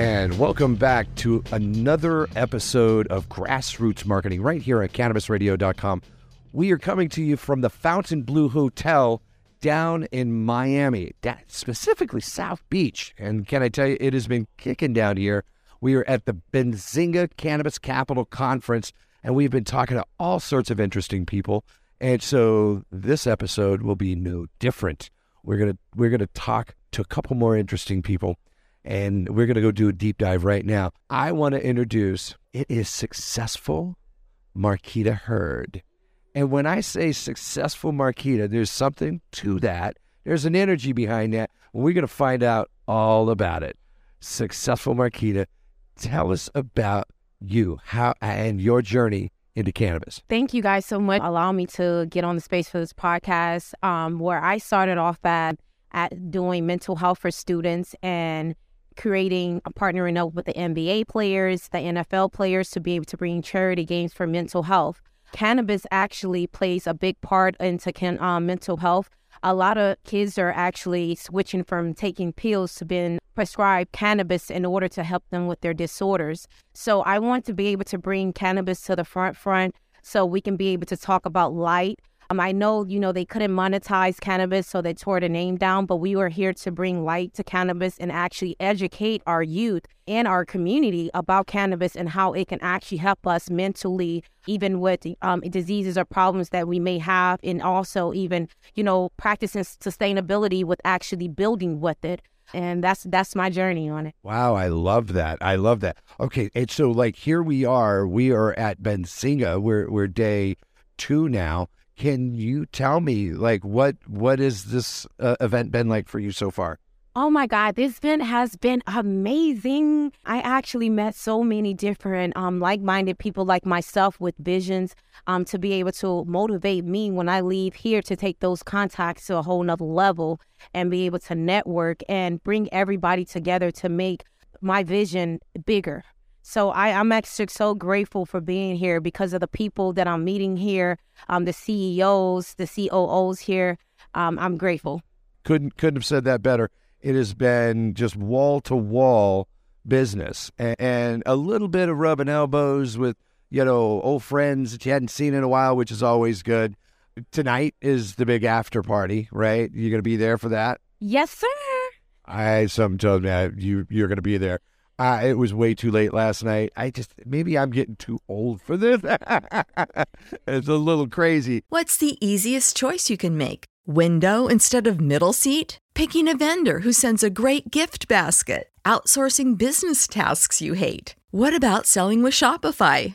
And welcome back to another episode of Grassroots Marketing right here at CannabisRadio.com. We are coming to you from the Fontainebleau Hotel down in Miami, specifically South Beach. And can I tell you, it has been kicking down here. We are at the Benzinga Cannabis Capital Conference, and we've been talking to all sorts of interesting people. And so this episode will be no different. We're gonna we're gonna talk to a couple more interesting people and we're going to go do a deep dive right now. I want to introduce it is successful Marquita Heard. And when I say successful Marquita, there's something to that. There's an energy behind that. We're going to find out all about it. Successful Marquita, tell us about you how and your journey into cannabis. Thank you guys so much Allow me to get on the space for this podcast um, where I started off at, at doing mental health for students and creating, partnering up with the NBA players, the NFL players to be able to bring charity games for mental health. Cannabis actually plays a big part into can, um, mental health. A lot of kids are actually switching from taking pills to being prescribed cannabis in order to help them with their disorders. So I want to be able to bring cannabis to the front front so we can be able to talk about light, um, I know, you know, they couldn't monetize cannabis, so they tore the name down, but we were here to bring light to cannabis and actually educate our youth and our community about cannabis and how it can actually help us mentally, even with um, diseases or problems that we may have, and also even, you know, practicing sustainability with actually building with it and that's that's my journey on it. Wow, I love that. I love that. Okay, and so like here we are, we are at Benzinga. We're we're day two now, can you tell me like what what has this uh, event been like for you so far? Oh my God, this event has been amazing. I actually met so many different um, like minded people like myself with visions um, to be able to motivate me when I leave here to take those contacts to a whole nother level and be able to network and bring everybody together to make my vision bigger. So I, I'm actually so grateful for being here because of the people that I'm meeting here, um, the CEOs, the COOs here. Um, I'm grateful. Couldn't couldn't have said that better. It has been just wall to wall business and, and a little bit of rubbing elbows with you know old friends that you hadn't seen in a while, which is always good. Tonight is the big after party, right? You're going to be there for that. Yes, sir. I some told me I, you you're going to be there. Uh, it was way too late last night. I just, maybe I'm getting too old for this. it's a little crazy. What's the easiest choice you can make? Window instead of middle seat? Picking a vendor who sends a great gift basket? Outsourcing business tasks you hate? What about selling with Shopify?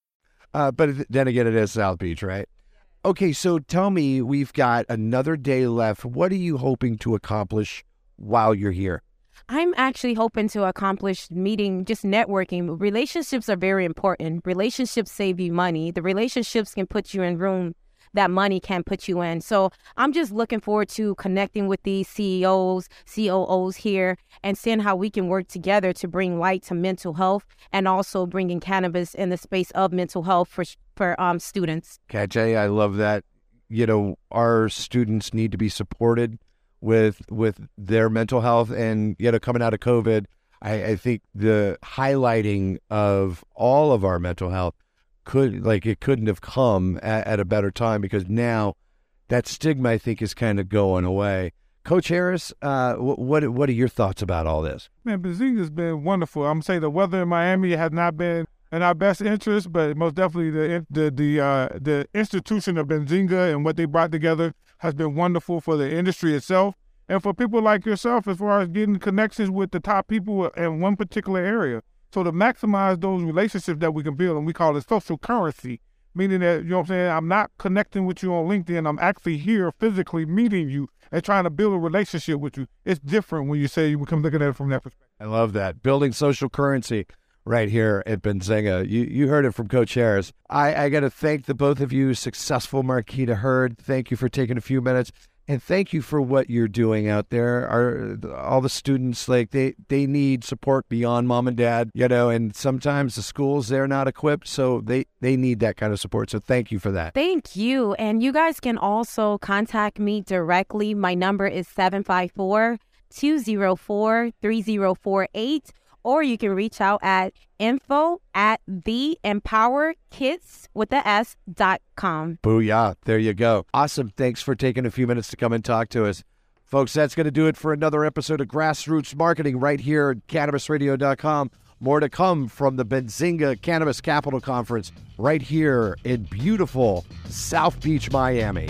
Uh, but then again, it is South Beach, right? Okay, so tell me, we've got another day left. What are you hoping to accomplish while you're here? I'm actually hoping to accomplish meeting, just networking. Relationships are very important. Relationships save you money. The relationships can put you in room that money can put you in. So I'm just looking forward to connecting with these CEOs, COOs here, and seeing how we can work together to bring light to mental health and also bringing cannabis in the space of mental health for for um, students. Jay, I love that. You know, our students need to be supported with with their mental health, and you know, coming out of COVID. I, I think the highlighting of all of our mental health could like it couldn't have come at, at a better time because now that stigma I think is kind of going away. Coach Harris, uh, what what are your thoughts about all this? Man, Benzinga's been wonderful. I'm gonna say the weather in Miami has not been in our best interest, but most definitely the the the uh, the institution of Benzinga and what they brought together has been wonderful for the industry itself and for people like yourself as far as getting connections with the top people in one particular area. So to maximize those relationships that we can build, and we call it social currency, meaning that, you know what I'm saying, I'm not connecting with you on LinkedIn, I'm actually here physically meeting you and trying to build a relationship with you. It's different when you say you become looking at it from that perspective. I love that. Building social currency right here at Benzinga. You you heard it from Coach Harris. I, I got to thank the both of you, successful Marquita Heard. Thank you for taking a few minutes and thank you for what you're doing out there. Our all the students like they they need support beyond mom and dad, you know, and sometimes the schools they're not equipped, so they they need that kind of support. So thank you for that. Thank you. And you guys can also contact me directly. My number is 754 204 3048 or you can reach out at info at the empower kids with the S dot com. Booyah. There you go. Awesome. Thanks for taking a few minutes to come and talk to us. Folks, that's going to do it for another episode of Grassroots Marketing right here at cannabisradio.com. More to come from the Benzinga Cannabis Capital Conference right here in beautiful South Beach, Miami.